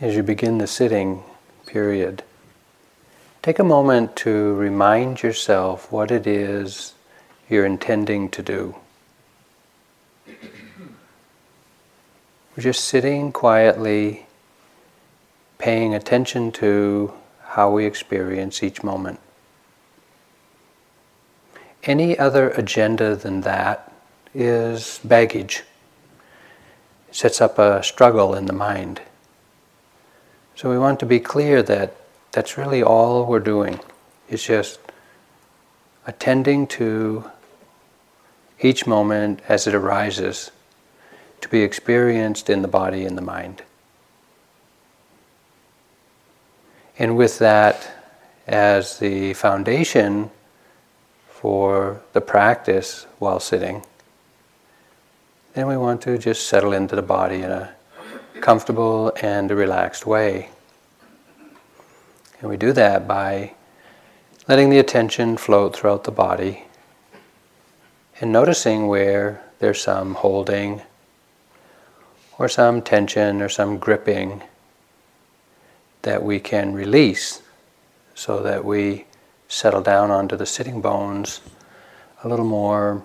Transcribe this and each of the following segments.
as you begin the sitting period, take a moment to remind yourself what it is you're intending to do. We're just sitting quietly, paying attention to how we experience each moment. Any other agenda than that is baggage. It sets up a struggle in the mind. So we want to be clear that that's really all we're doing. It's just attending to each moment as it arises to be experienced in the body and the mind. And with that as the foundation for the practice while sitting, then we want to just settle into the body in a comfortable and a relaxed way. And we do that by letting the attention float throughout the body and noticing where there's some holding or some tension or some gripping that we can release so that we settle down onto the sitting bones a little more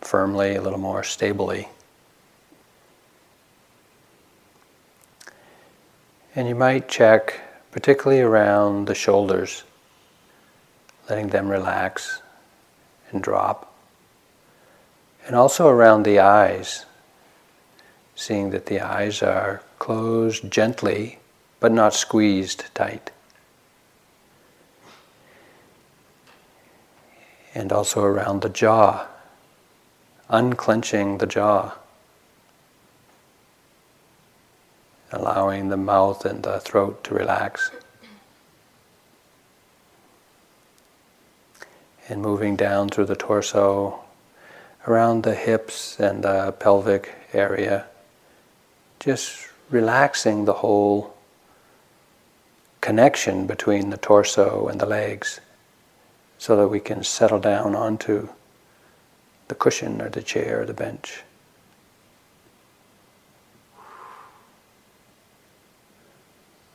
firmly, a little more stably. And you might check, particularly around the shoulders, letting them relax and drop. And also around the eyes, seeing that the eyes are closed gently but not squeezed tight. And also around the jaw, unclenching the jaw. Allowing the mouth and the throat to relax. And moving down through the torso, around the hips and the pelvic area, just relaxing the whole connection between the torso and the legs so that we can settle down onto the cushion or the chair or the bench.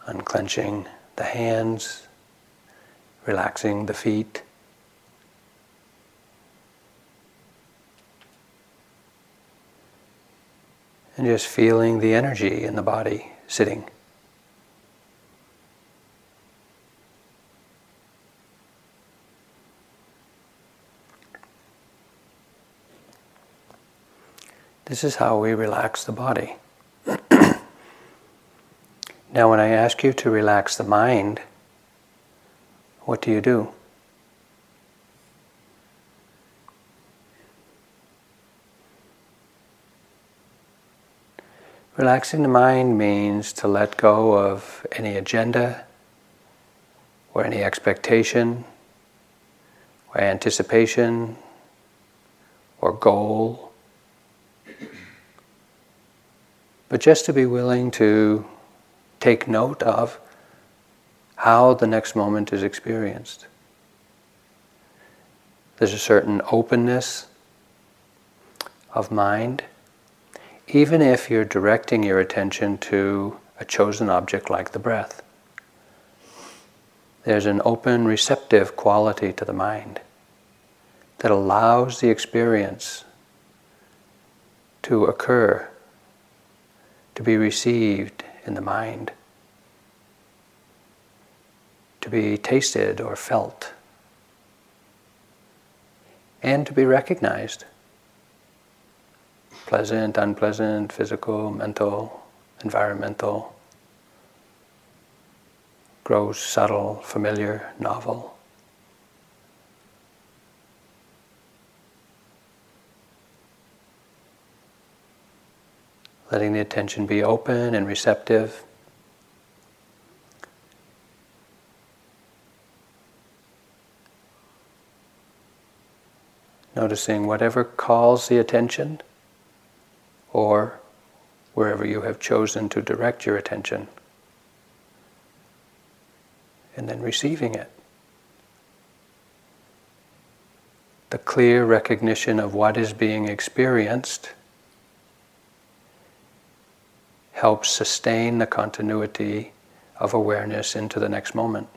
Unclenching the hands, relaxing the feet. And just feeling the energy in the body sitting. This is how we relax the body. Now, when I ask you to relax the mind, what do you do? Relaxing the mind means to let go of any agenda or any expectation or anticipation or goal, but just to be willing to take note of how the next moment is experienced. There's a certain openness of mind, even if you're directing your attention to a chosen object like the breath. There's an open, receptive quality to the mind that allows the experience to occur, to be received in the mind to be tasted or felt and to be recognized pleasant, unpleasant, physical, mental, environmental, gross, subtle, familiar, novel. Letting the attention be open and receptive. Noticing whatever calls the attention or wherever you have chosen to direct your attention. And then receiving it. The clear recognition of what is being experienced helps sustain the continuity of awareness into the next moment.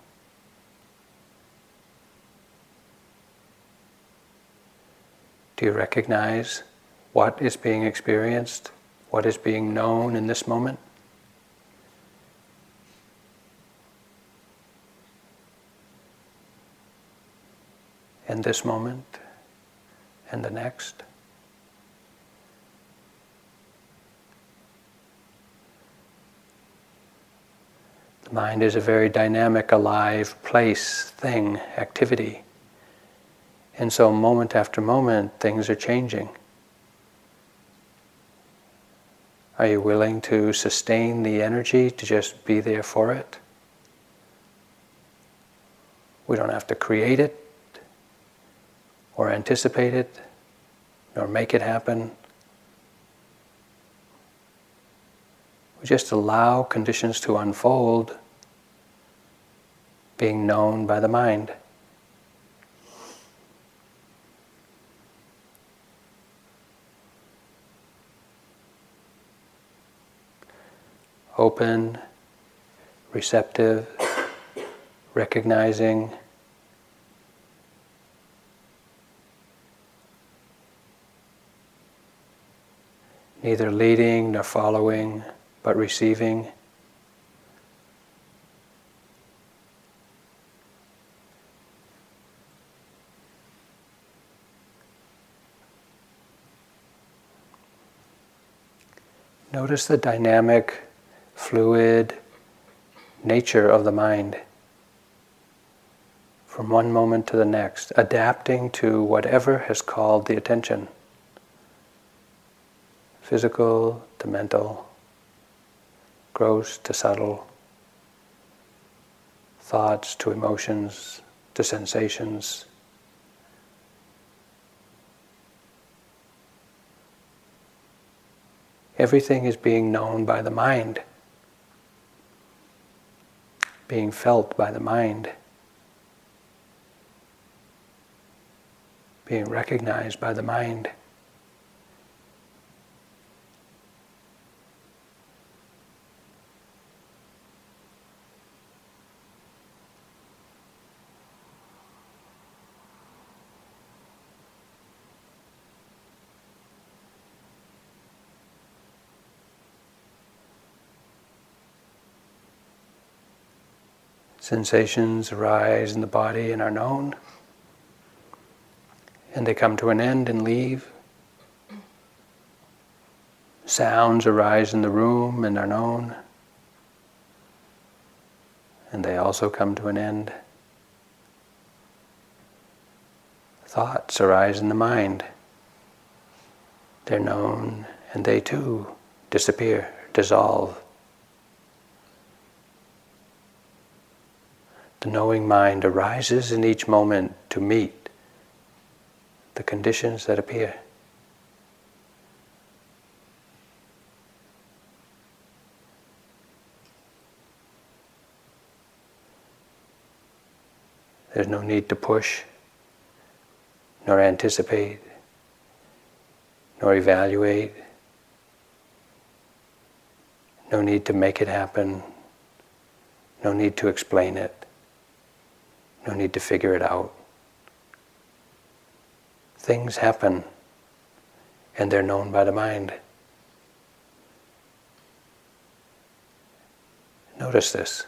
Do you recognize what is being experienced, what is being known in this moment? In this moment and the next? Mind is a very dynamic, alive place, thing, activity. And so, moment after moment, things are changing. Are you willing to sustain the energy to just be there for it? We don't have to create it or anticipate it nor make it happen. We just allow conditions to unfold, being known by the mind. open, receptive, recognizing. Neither leading nor following, but receiving. Notice the dynamic fluid nature of the mind. From one moment to the next, adapting to whatever has called the attention. Physical to mental, gross to subtle, thoughts to emotions to sensations. Everything is being known by the mind being felt by the mind, being recognized by the mind. Sensations arise in the body and are known, and they come to an end and leave. Sounds arise in the room and are known, and they also come to an end. Thoughts arise in the mind. They're known, and they too disappear, dissolve. The knowing mind arises in each moment to meet the conditions that appear. There's no need to push, nor anticipate, nor evaluate. No need to make it happen. No need to explain it. No need to figure it out. Things happen and they're known by the mind. Notice this.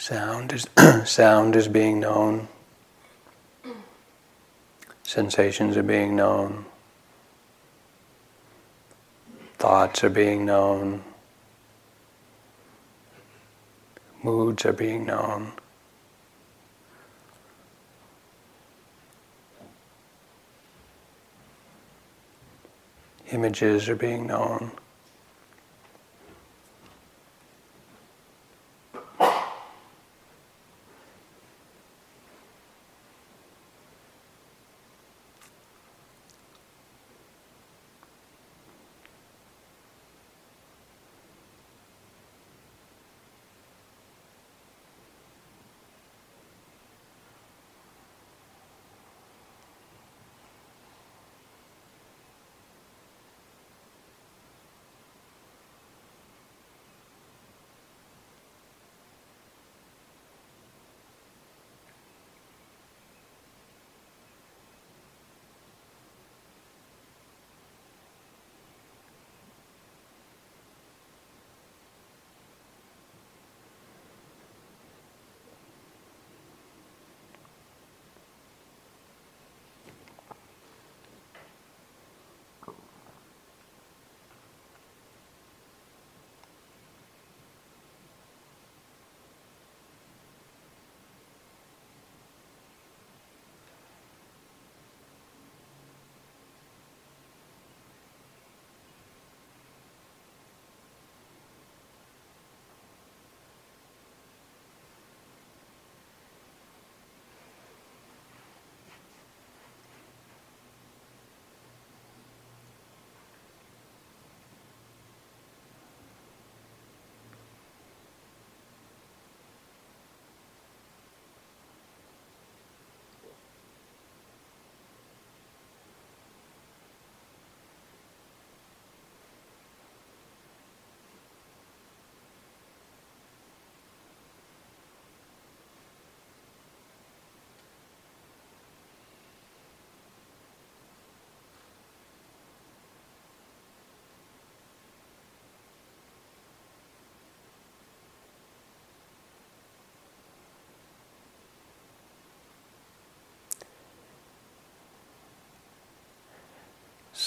Sound is sound is being known. Sensations are being known. Thoughts are being known. Moods are being known. Images are being known.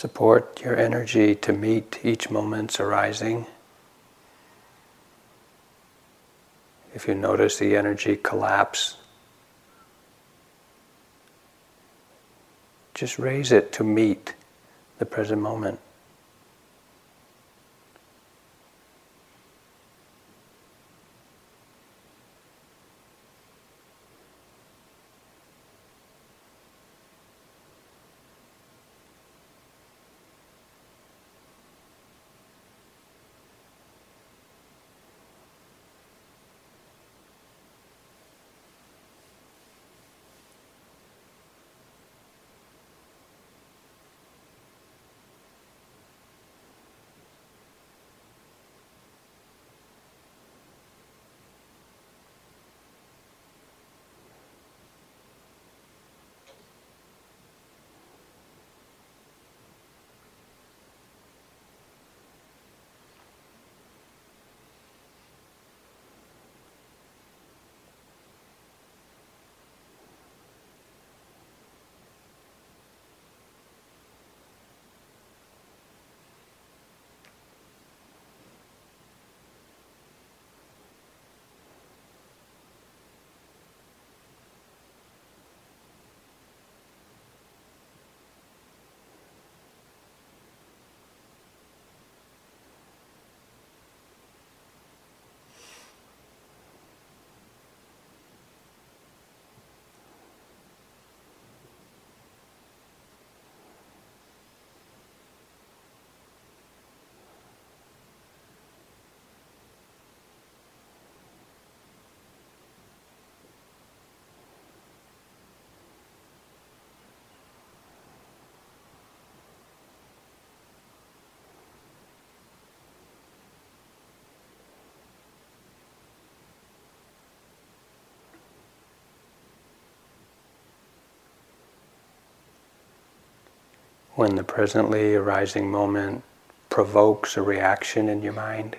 Support your energy to meet each moment's arising. If you notice the energy collapse, just raise it to meet the present moment. When the presently arising moment provokes a reaction in your mind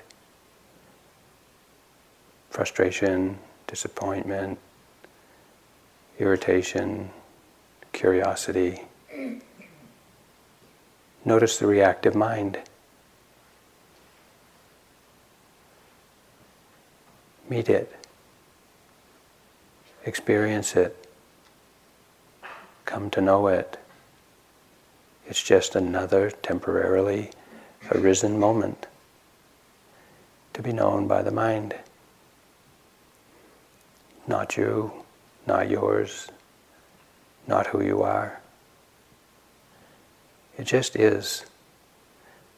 frustration, disappointment, irritation, curiosity. Notice the reactive mind. Meet it. Experience it. Come to know it. It's just another temporarily arisen moment to be known by the mind. Not you, not yours, not who you are. It just is,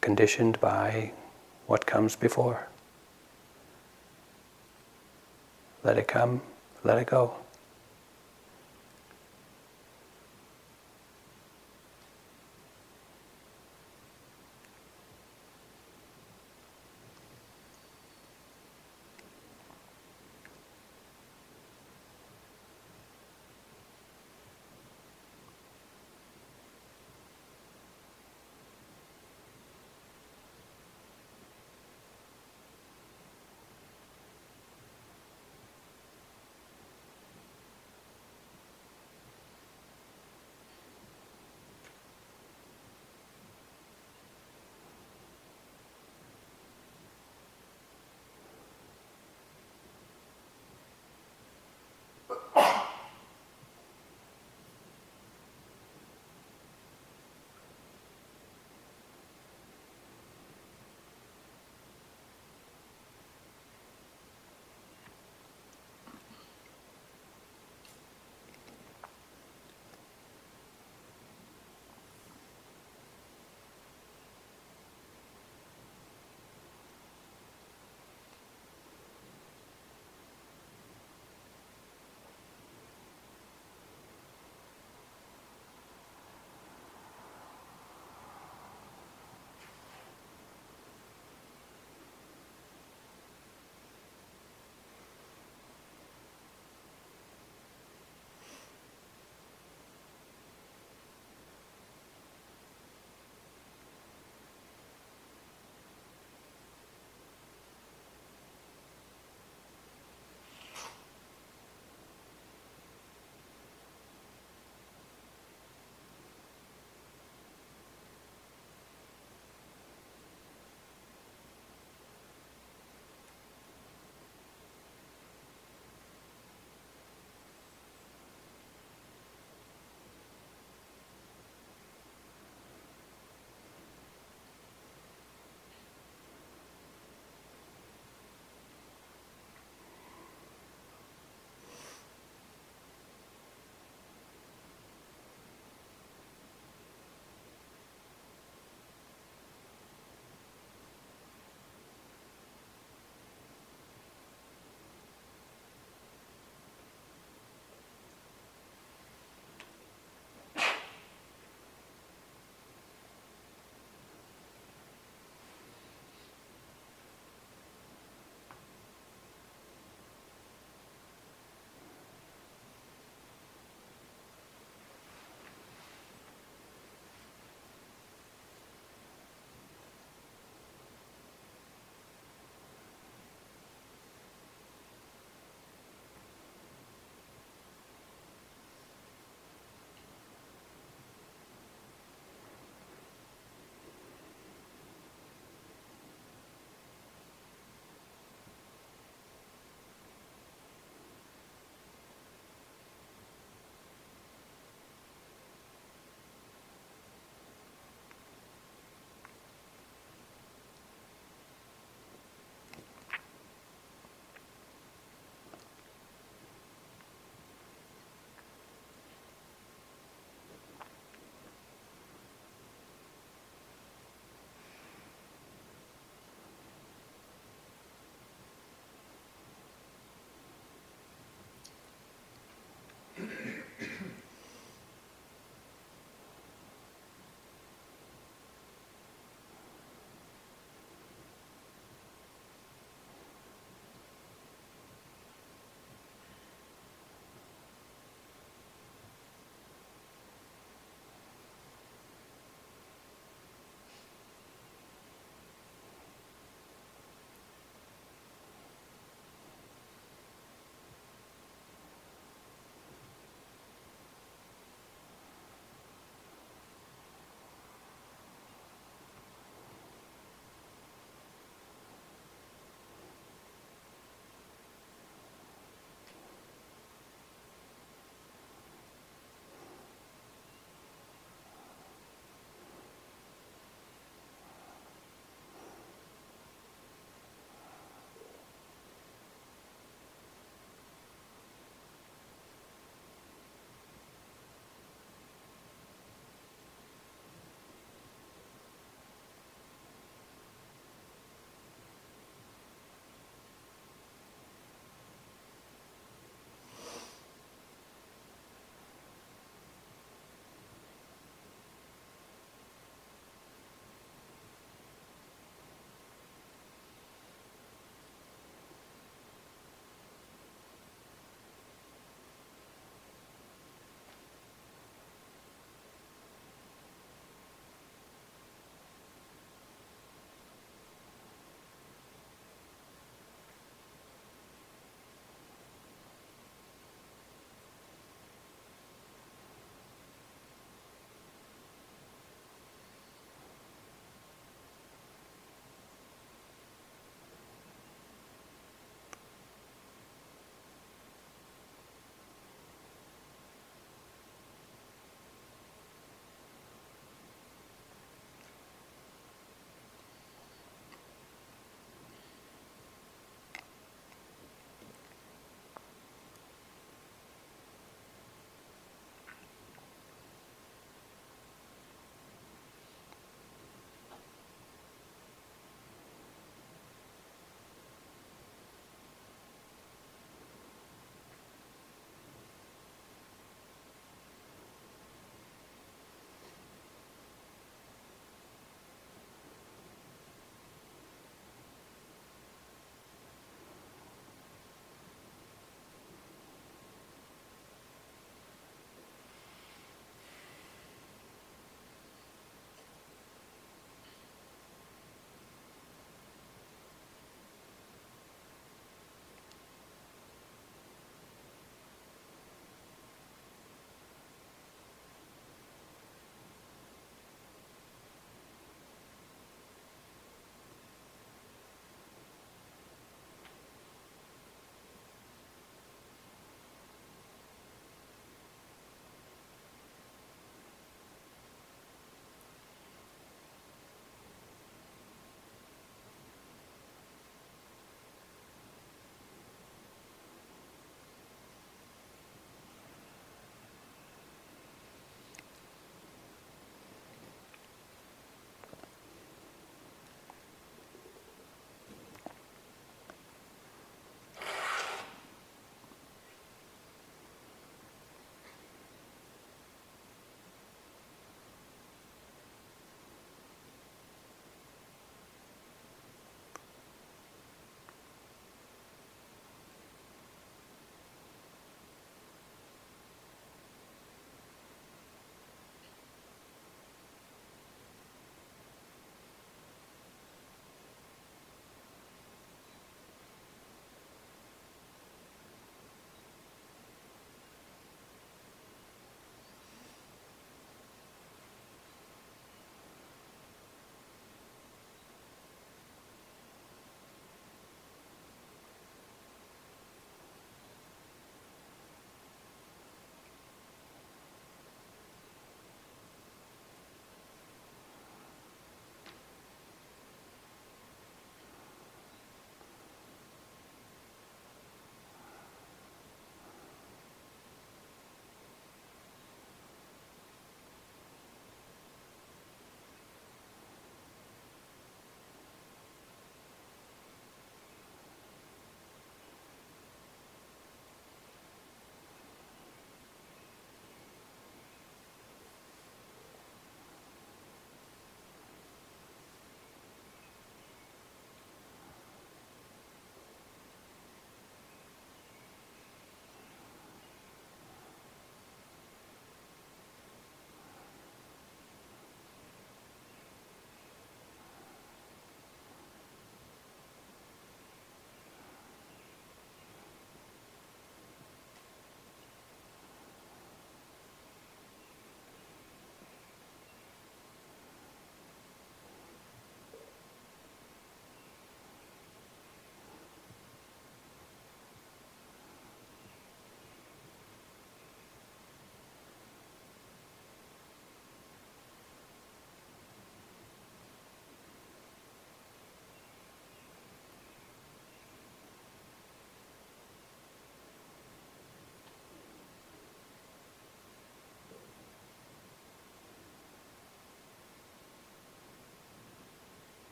conditioned by what comes before. Let it come, let it go.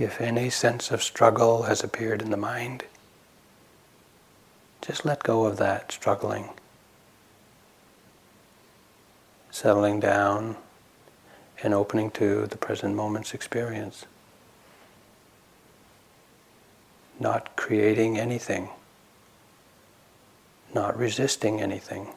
If any sense of struggle has appeared in the mind, just let go of that struggling. Settling down and opening to the present moment's experience. Not creating anything, not resisting anything.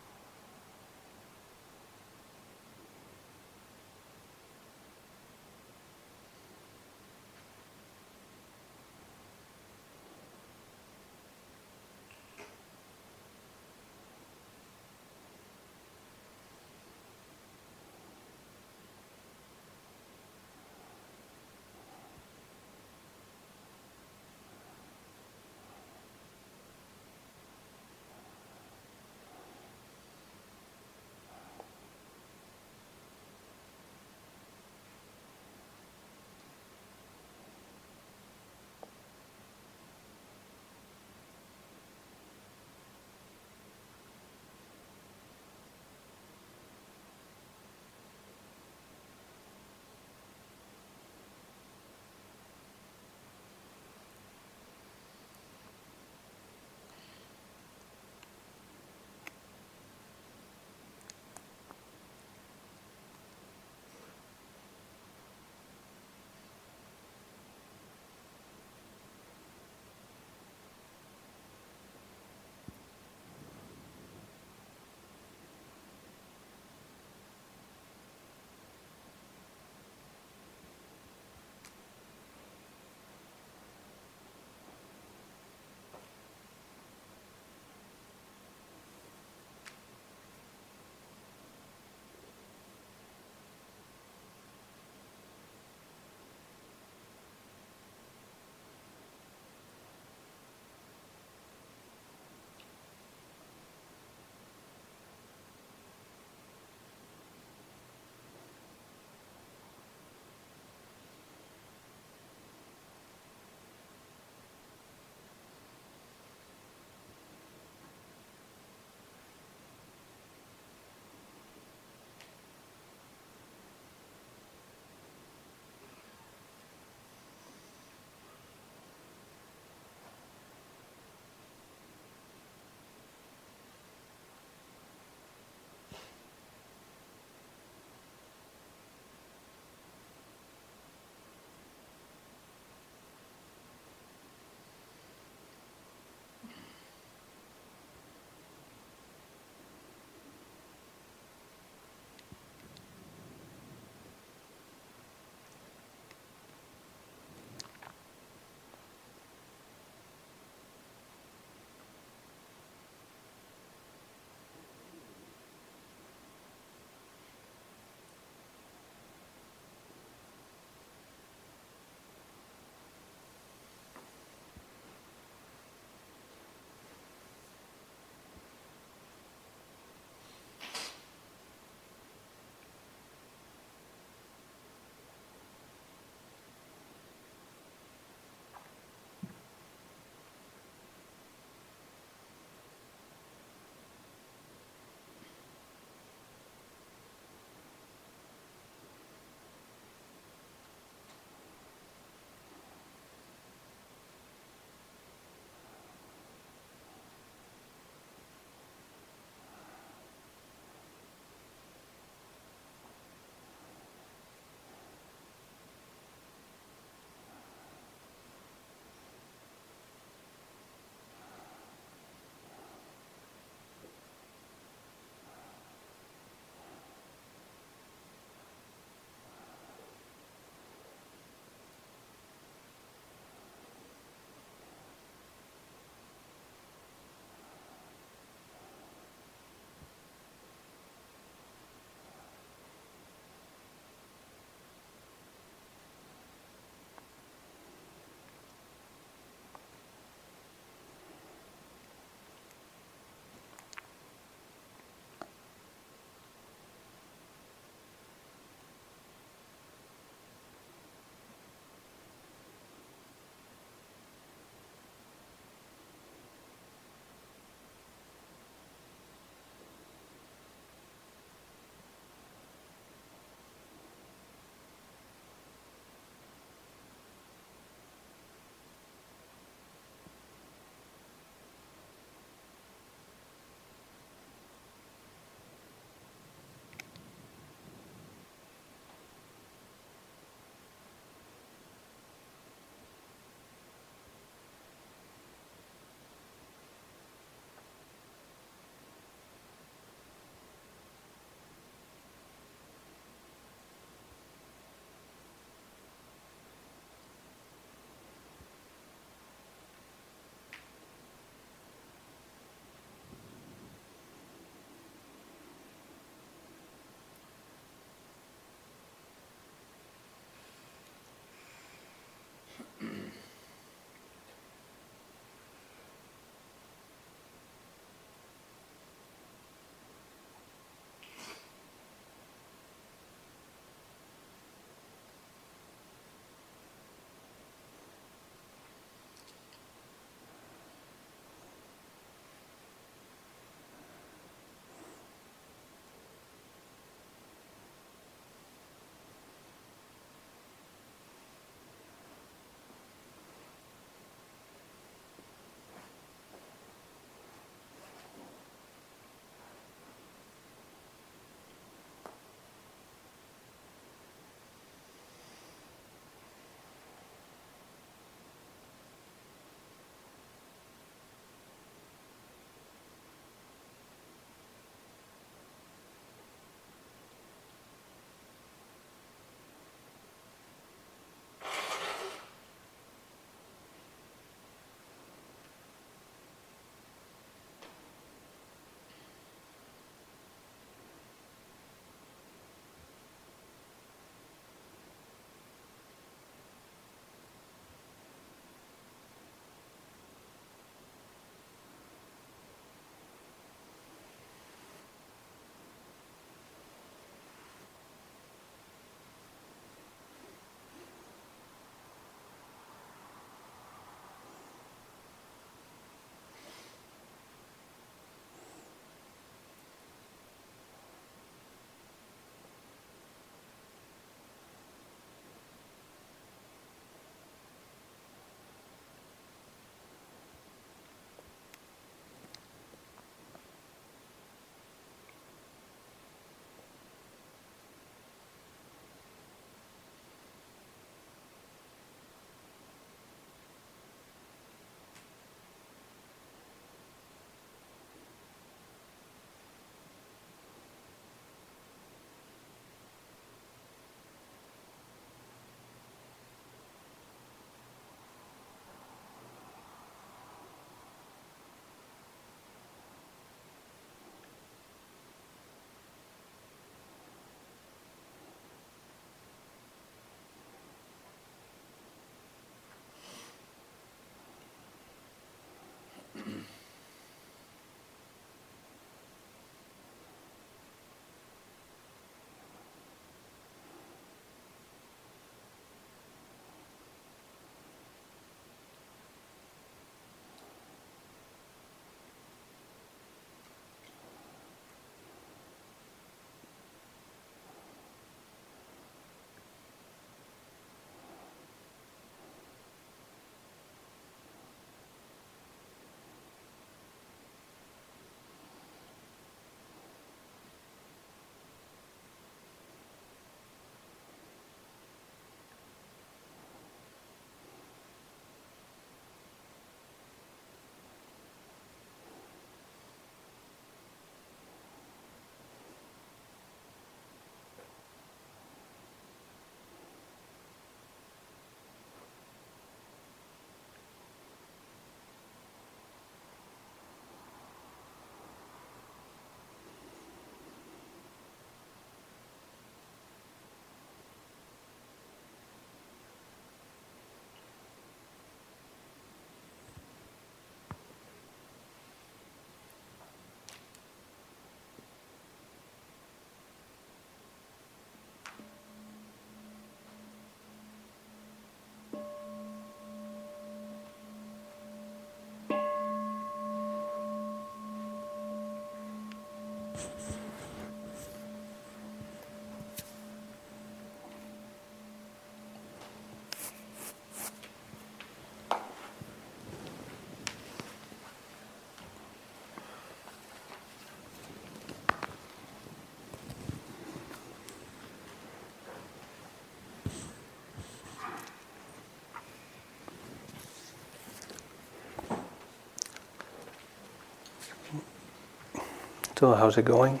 So, how's it going?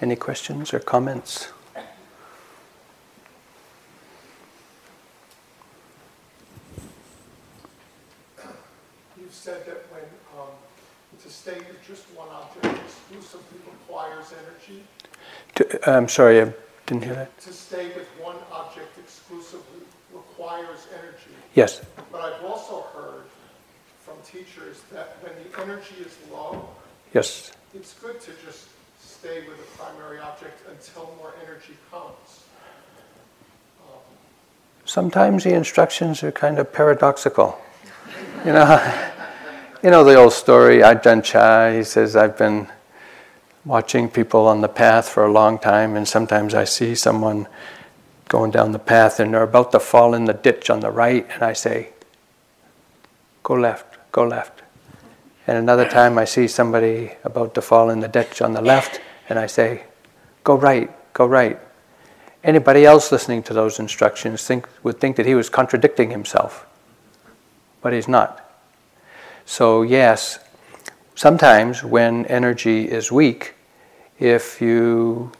Any questions or comments? You've said that when um, to stay with just one object exclusively requires energy. To, I'm sorry, I didn't hear that. To stay with one object exclusively requires energy. Yes. But I've also heard from teachers that when the energy is low, Yes. It's good to just stay with the primary object until more energy comes. Um, Sometimes the instructions are kind of paradoxical. you know, you know the old story, Ajahn Chah, he says, I've been watching people on the path for a long time, and sometimes I see someone going down the path and they're about to fall in the ditch on the right, and I say, Go left, go left. And another time I see somebody about to fall in the ditch on the left, and I say, Go right, go right. Anybody else listening to those instructions think, would think that he was contradicting himself, but he's not. So, yes, sometimes when energy is weak, if you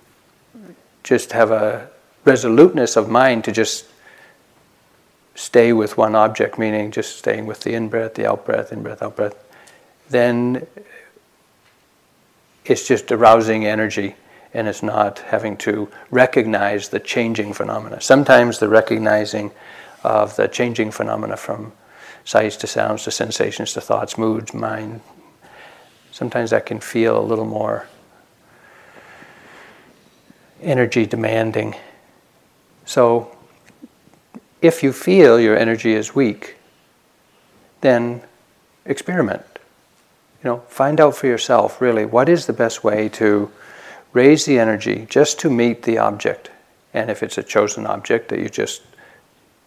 just have a resoluteness of mind to just stay with one object, meaning just staying with the in breath, the out breath, in breath, out breath, then it's just arousing energy and it's not having to recognize the changing phenomena. Sometimes the recognizing of the changing phenomena from sights to sounds to sensations to thoughts, moods, mind, sometimes that can feel a little more energy demanding. So, if you feel your energy is weak, then experiment. You know, find out for yourself really what is the best way to raise the energy just to meet the object. And if it's a chosen object that you just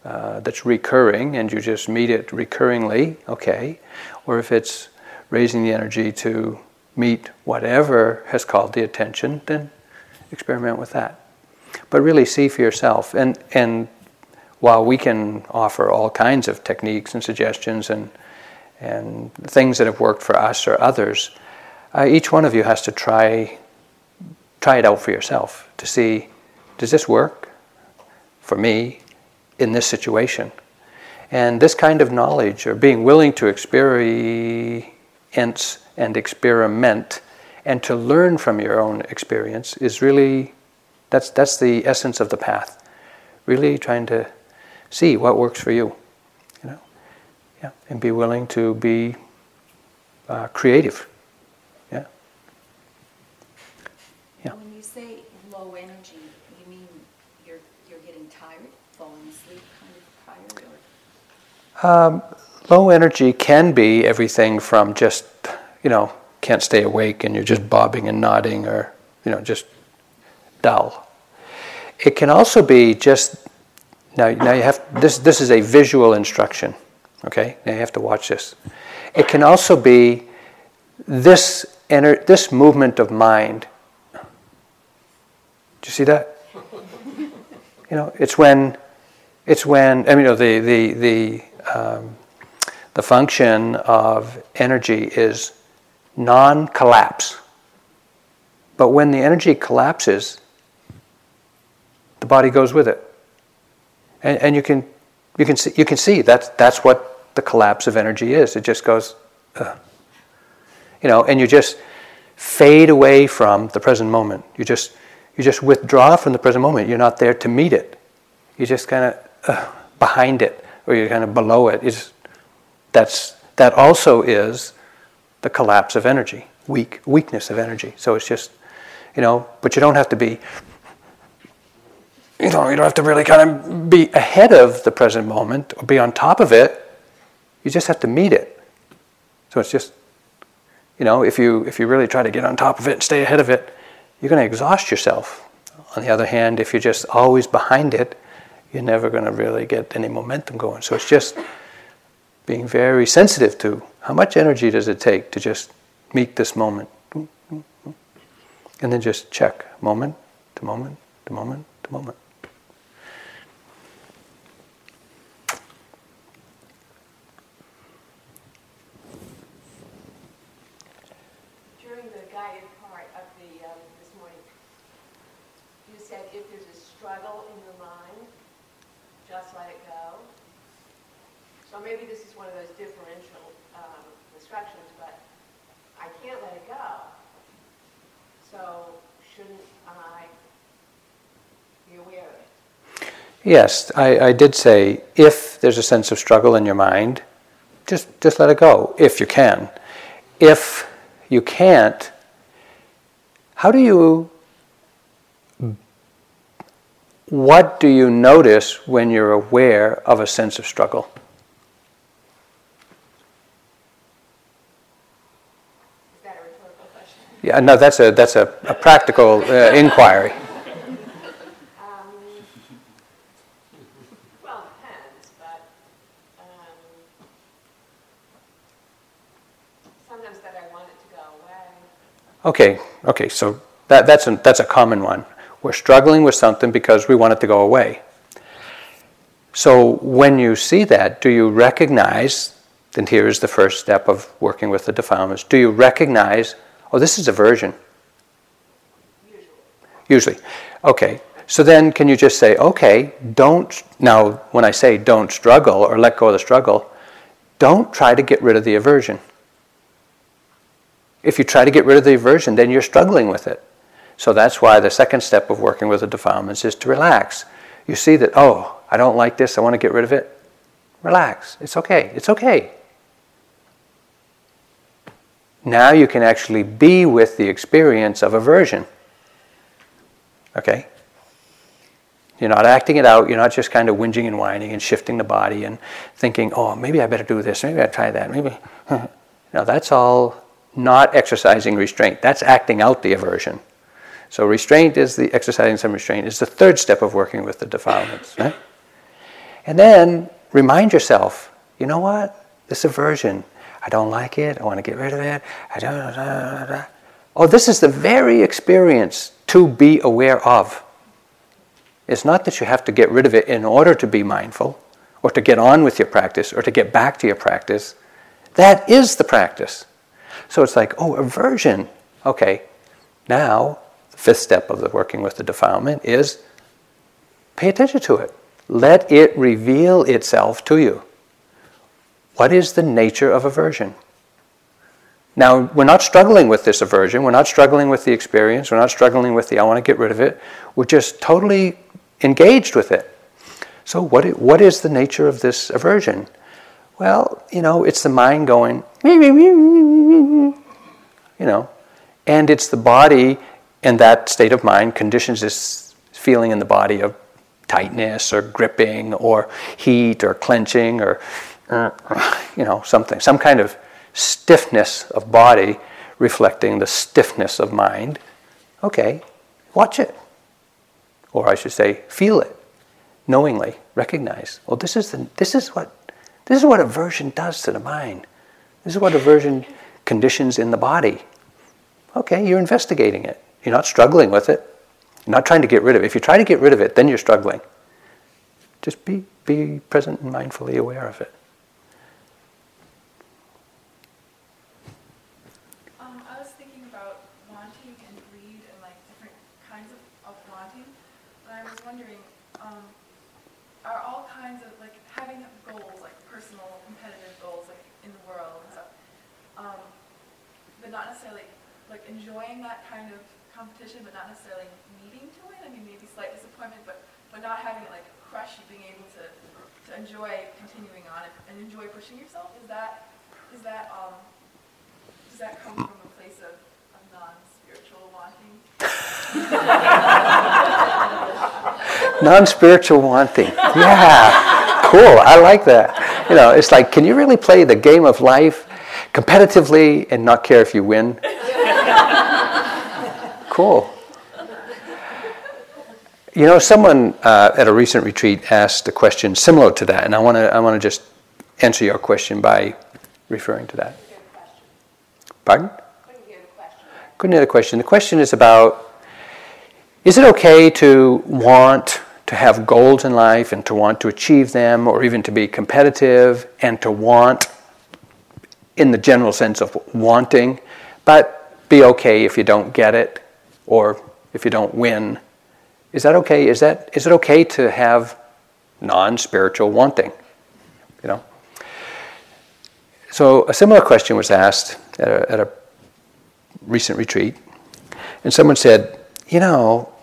uh, that's recurring and you just meet it recurringly, okay. Or if it's raising the energy to meet whatever has called the attention, then experiment with that. But really see for yourself. And and while we can offer all kinds of techniques and suggestions and and things that have worked for us or others, uh, each one of you has to try try it out for yourself to see does this work for me in this situation? And this kind of knowledge, or being willing to experience and experiment and to learn from your own experience, is really that's, that's the essence of the path. Really trying to see what works for you. Yeah, and be willing to be uh, creative. Yeah. Yeah. When you say low energy, you mean you're you're getting tired, falling asleep, kind of tired, or? Um, low energy can be everything from just you know can't stay awake and you're just bobbing and nodding, or you know just dull. It can also be just now. Now you have this. This is a visual instruction. Okay, now you have to watch this. It can also be this ener- this movement of mind. Do you see that? You know, it's when it's when I mean, you know, the the the um, the function of energy is non-collapse. But when the energy collapses, the body goes with it, and, and you can you can see, you can see that's, that's what the collapse of energy is. It just goes, uh, you know, and you just fade away from the present moment. You just, you just withdraw from the present moment. You're not there to meet it. You're just kind of uh, behind it, or you're kind of below it. It's, that's, that also is the collapse of energy, weak, weakness of energy. So it's just, you know, but you don't have to be you know, you don't have to really kind of be ahead of the present moment or be on top of it. You just have to meet it. So it's just You know, if you if you really try to get on top of it and stay ahead of it, you're going to exhaust yourself. On the other hand, if you're just always behind it, you're never going to really get any momentum going. So it's just being very sensitive to how much energy does it take to just meet this moment. And then just check moment to moment to moment to moment. During the guided part of the, um, this morning, you said if there's a struggle in your mind, just let it go. So maybe this is one of those differential um, instructions, but I can't let it go. So shouldn't I be aware of it? Yes, I, I did say if there's a sense of struggle in your mind, just, just let it go, if you can. If you can't, how do you, what do you notice when you're aware of a sense of struggle? Is that a rhetorical question? Yeah, no, that's a, that's a, a practical uh, inquiry. Um, well, it depends, but um, sometimes that I want it to go away. Okay, okay, so that, that's, a, that's a common one. We're struggling with something because we want it to go away. So when you see that, do you recognize, and here is the first step of working with the defilements, do you recognize, oh, this is aversion? Usually. Usually. Okay, so then can you just say, okay, don't, now when I say don't struggle or let go of the struggle, don't try to get rid of the aversion. If you try to get rid of the aversion, then you're struggling with it. So that's why the second step of working with the defilements is to relax. You see that, oh, I don't like this, I want to get rid of it. Relax. It's okay. It's okay. Now you can actually be with the experience of aversion. Okay? You're not acting it out. You're not just kind of whinging and whining and shifting the body and thinking, oh, maybe I better do this. Maybe I try that. Maybe. now, that's all not exercising restraint. That's acting out the aversion. So, restraint is the exercising some restraint, is the third step of working with the defilements. Right? And then remind yourself, you know what? This aversion, I don't like it. I want to get rid of it. I don't. Da, da, da, oh, this is the very experience to be aware of. It's not that you have to get rid of it in order to be mindful, or to get on with your practice, or to get back to your practice. That is the practice. So it's like, oh, aversion. Okay, now the fifth step of the working with the defilement is pay attention to it. Let it reveal itself to you. What is the nature of aversion? Now, we're not struggling with this aversion. We're not struggling with the experience. We're not struggling with the I want to get rid of it. We're just totally engaged with it. So, what, what is the nature of this aversion? Well, you know, it's the mind going, you know, and it's the body and that state of mind conditions this feeling in the body of tightness or gripping or heat or clenching or, you know, something, some kind of stiffness of body reflecting the stiffness of mind. Okay, watch it. Or I should say, feel it knowingly, recognize. Well, this is, the, this is what this is what aversion does to the mind. This is what aversion conditions in the body. Okay, you're investigating it. You're not struggling with it. You're not trying to get rid of it. If you try to get rid of it, then you're struggling. Just be, be present and mindfully aware of it. Um, I was thinking about wanting and greed and like different kinds of, of wanting. And I was wondering, um, are all kinds of like having goals, like personal, competitive goals, like in the world and stuff, um, but not necessarily like enjoying that kind of competition, but not necessarily needing to win. I mean, maybe slight disappointment, but but not having it like crush you, being able to to enjoy continuing on and, and enjoy pushing yourself. Is that is that um does that come from a place of, of non-spiritual wanting? Non-spiritual wanting. Yeah, cool. I like that. You know, it's like, can you really play the game of life? competitively and not care if you win. Cool. You know, someone uh, at a recent retreat asked a question similar to that, and I want to I want to just answer your question by referring to that. Pardon? Couldn't hear the question. Couldn't hear the question. The question is about is it okay to want to have goals in life and to want to achieve them or even to be competitive and to want in the general sense of wanting, but be okay if you don't get it or if you don't win. Is that okay? Is that is it okay to have non-spiritual wanting? You know. So a similar question was asked at a, at a recent retreat, and someone said, "You know,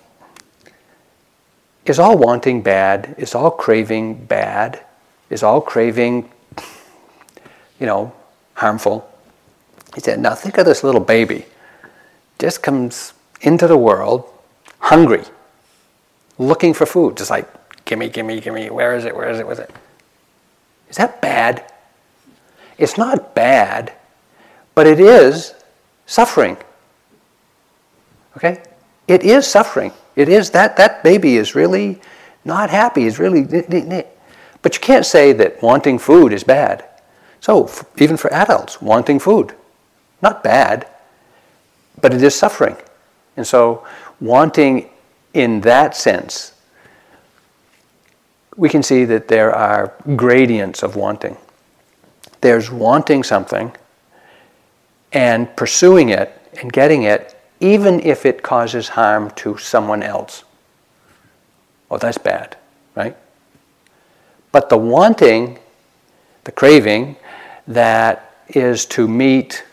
is all wanting bad? Is all craving bad? Is all craving, you know, harmful?" He said, "Now think of this little baby, just comes into the world hungry, looking for food, just like, gimme, gimme, gimme, where is it, where is it, where is it? Is that bad? It's not bad, but it is suffering. Okay? It is suffering. It is that that baby is really not happy. Is really, but you can't say that wanting food is bad. So even for adults, wanting food, not bad, but it is suffering. And so wanting in that sense, we can see that there are gradients of wanting. There's wanting something and pursuing it and getting it, even if it causes harm to someone else. Oh, that's bad, right? But the wanting, the craving, that is to meet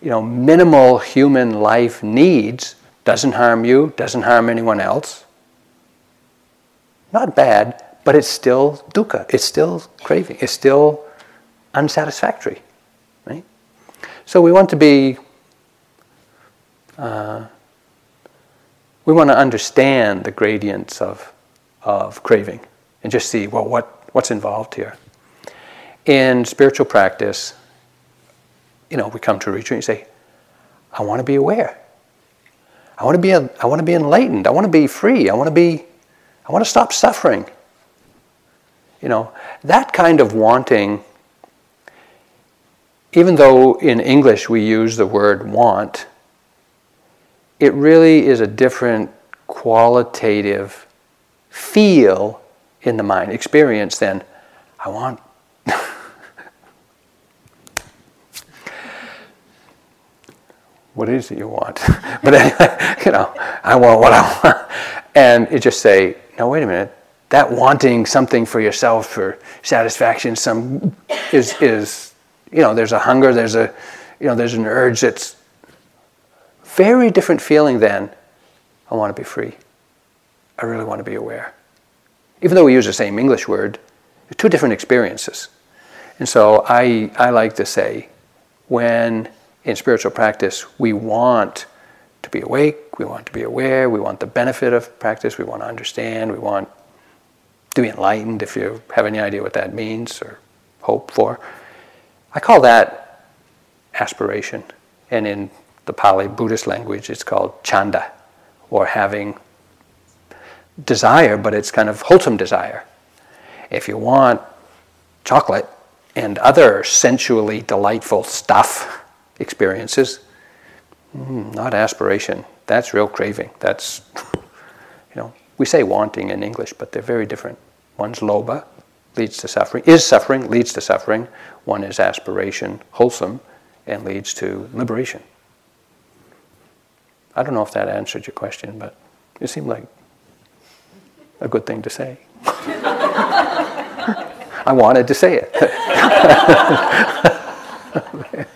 you know, minimal human life needs doesn't harm you, doesn't harm anyone else. Not bad, but it's still dukkha. It's still craving. It's still unsatisfactory. Right? So we want to be, uh, we want to understand the gradients of, of craving and just see, well, what, what's involved here. In spiritual practice, you know, we come to a retreat and say, I want to be aware. I want to be, I want to be enlightened. I want to be free. I want to be, I want to stop suffering. You know, that kind of wanting, even though in English we use the word want, it really is a different qualitative feel in the mind, experience than I want what is it you want? but anyway, you know, I want what I want. And you just say, no, wait a minute. That wanting something for yourself for satisfaction, some is is you know, there's a hunger, there's a you know, there's an urge that's very different feeling than I want to be free. I really want to be aware. Even though we use the same English word, two different experiences. And so I I like to say when in spiritual practice, we want to be awake, we want to be aware, we want the benefit of practice, we want to understand, we want to be enlightened, if you have any idea what that means or hope for. I call that aspiration. And in the Pali Buddhist language, it's called chanda, or having desire, but it's kind of wholesome desire. If you want chocolate and other sensually delightful stuff, experiences. Mm, not aspiration. That's real craving. That's, you know, we say wanting in English, but they're very different. One's lobha, leads to suffering, is suffering, leads to suffering. One is aspiration, wholesome, and leads to liberation. I don't know if that answered your question, but it seemed like a good thing to say. I wanted to say it.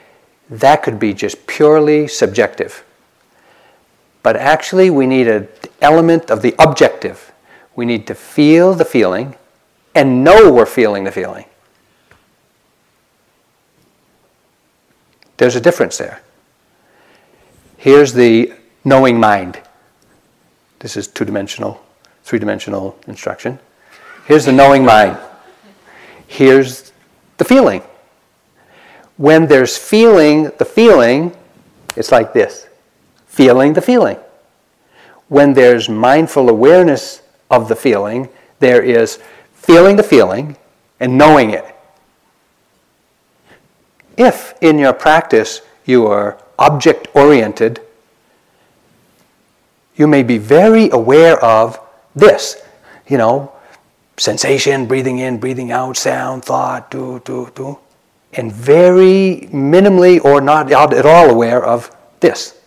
that could be just purely subjective. But actually, we need an element of the objective. We need to feel the feeling and know we're feeling the feeling. There's a difference there. Here's the knowing mind. This is two dimensional, three dimensional instruction. Here's the knowing mind. Here's the feeling. When there's feeling the feeling, it's like this feeling the feeling. When there's mindful awareness of the feeling, there is feeling the feeling and knowing it. If in your practice you are object oriented, you may be very aware of this, you know, sensation, breathing in, breathing out, sound, thought, do, do, do, and very minimally or not at all aware of this.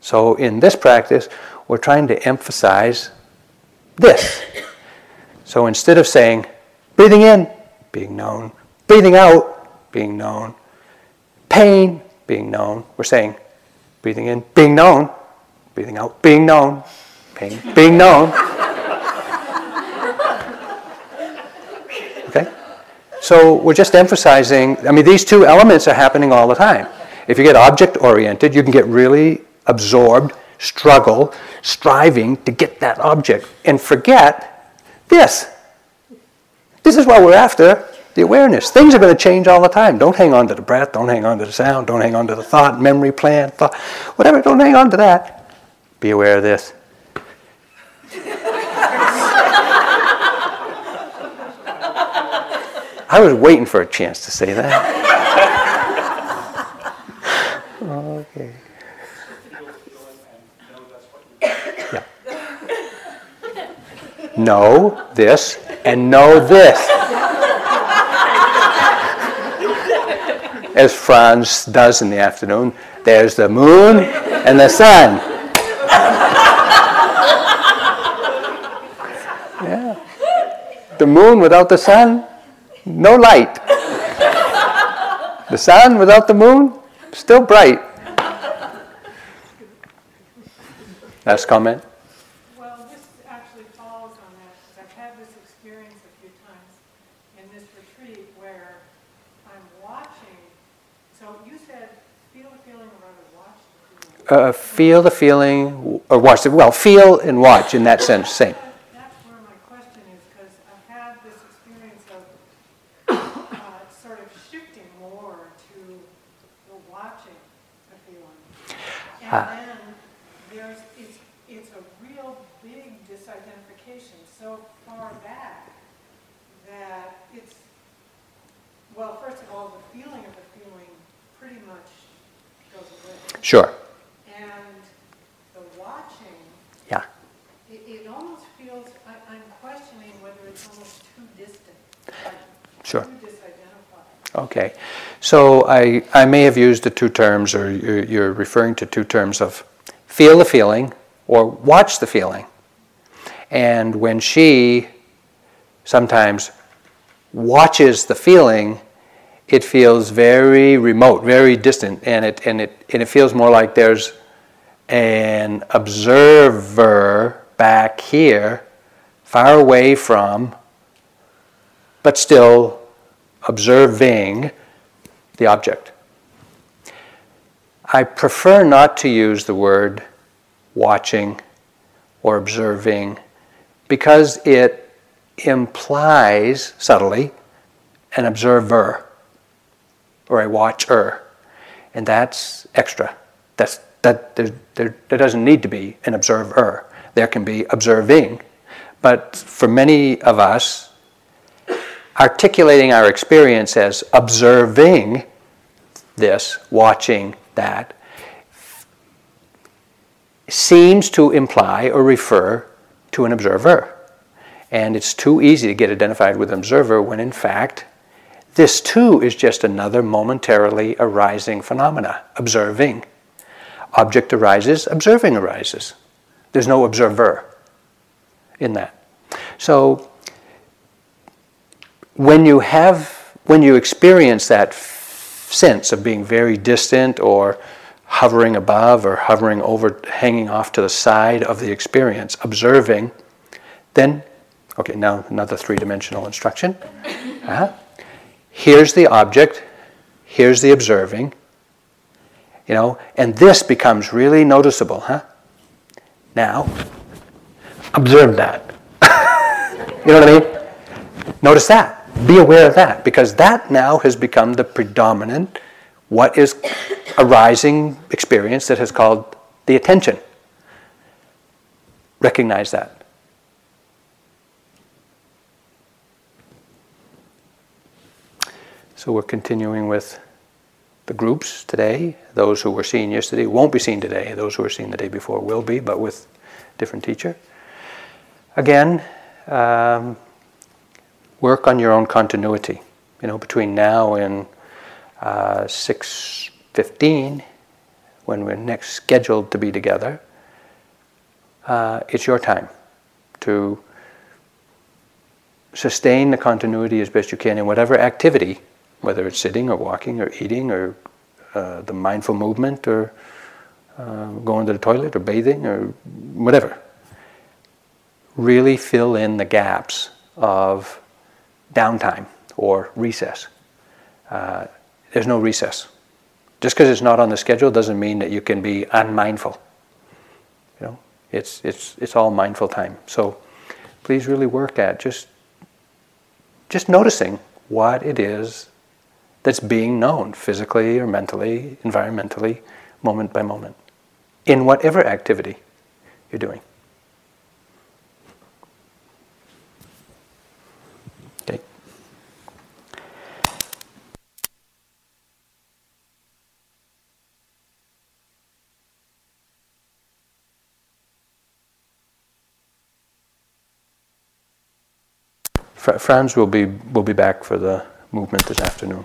So in this practice, we're trying to emphasize this. So instead of saying, breathing in, being known, breathing out, being known, pain, being known, we're saying, breathing in, being known, breathing out, being known, pain, being known. So we're just emphasizing, I mean, these two elements are happening all the time. If you get object oriented, you can get really absorbed, struggle, striving to get that object, and forget this. This is what we're after the awareness. Things are going to change all the time. Don't hang on to the breath, don't hang on to the sound, don't hang on to the thought, memory, plan, thought, whatever, don't hang on to that. Be aware of this. I was waiting for a chance to say that. okay. know this and know this. As Franz does in the afternoon, there's the moon and the sun. Yeah. The moon without the sun, no light. The sun without the moon, still bright. Last comment? Well, this actually falls on that because I've had this experience a few times in this retreat where I'm watching. So you said feel the feeling or rather watch the feeling. Uh, feel the feeling or watch it. Well, feel and watch in that sense, same. That's where my question is because I've had this experience of uh, sort of shifting more to the watching the feeling. And ah. then there's, it's, it's a real big disidentification so far back that it's, well, first of all, the feeling of the feeling pretty much goes Sure. Sure. Okay. So I, I may have used the two terms, or you're, you're referring to two terms of feel the feeling or watch the feeling. And when she sometimes watches the feeling, it feels very remote, very distant, and it, and it, and it feels more like there's an observer back here, far away from, but still observing the object. I prefer not to use the word watching or observing because it implies subtly an observer or a watcher, and that's extra. That's, that, there, there, there doesn't need to be an observer. There can be observing. But for many of us, articulating our experience as observing this, watching that, seems to imply or refer to an observer. And it's too easy to get identified with an observer when, in fact, this too is just another momentarily arising phenomena, observing. Object arises, observing arises. There's no observer in that. So when you have, when you experience that f- sense of being very distant or hovering above or hovering over, hanging off to the side of the experience, observing, then, okay, now another three dimensional instruction. Uh-huh. Here's the object, here's the observing, you know, and this becomes really noticeable, huh? Now, observe that. you know what I mean? Notice that. Be aware of that because that now has become the predominant, what is arising experience that has called the attention. Recognize that. So we're continuing with the groups today. Those who were seen yesterday won't be seen today. Those who were seen the day before will be, but with different teacher. Again, um, work on your own continuity. You know, between now and uh, 6.15, when we're next scheduled to be together, uh, it's your time to sustain the continuity as best you can in whatever activity, whether it's sitting or walking or eating or uh, the mindful movement or uh, going to the toilet or bathing or whatever. Really fill in the gaps of downtime or recess. Uh, there's no recess. Just because it's not on the schedule doesn't mean that you can be unmindful. You know, it's it's it's all mindful time. So please really work at just just noticing what it is that's being known physically or mentally, environmentally, moment by moment, in whatever activity you're doing. Okay. Franz will be will be back for the movement this afternoon.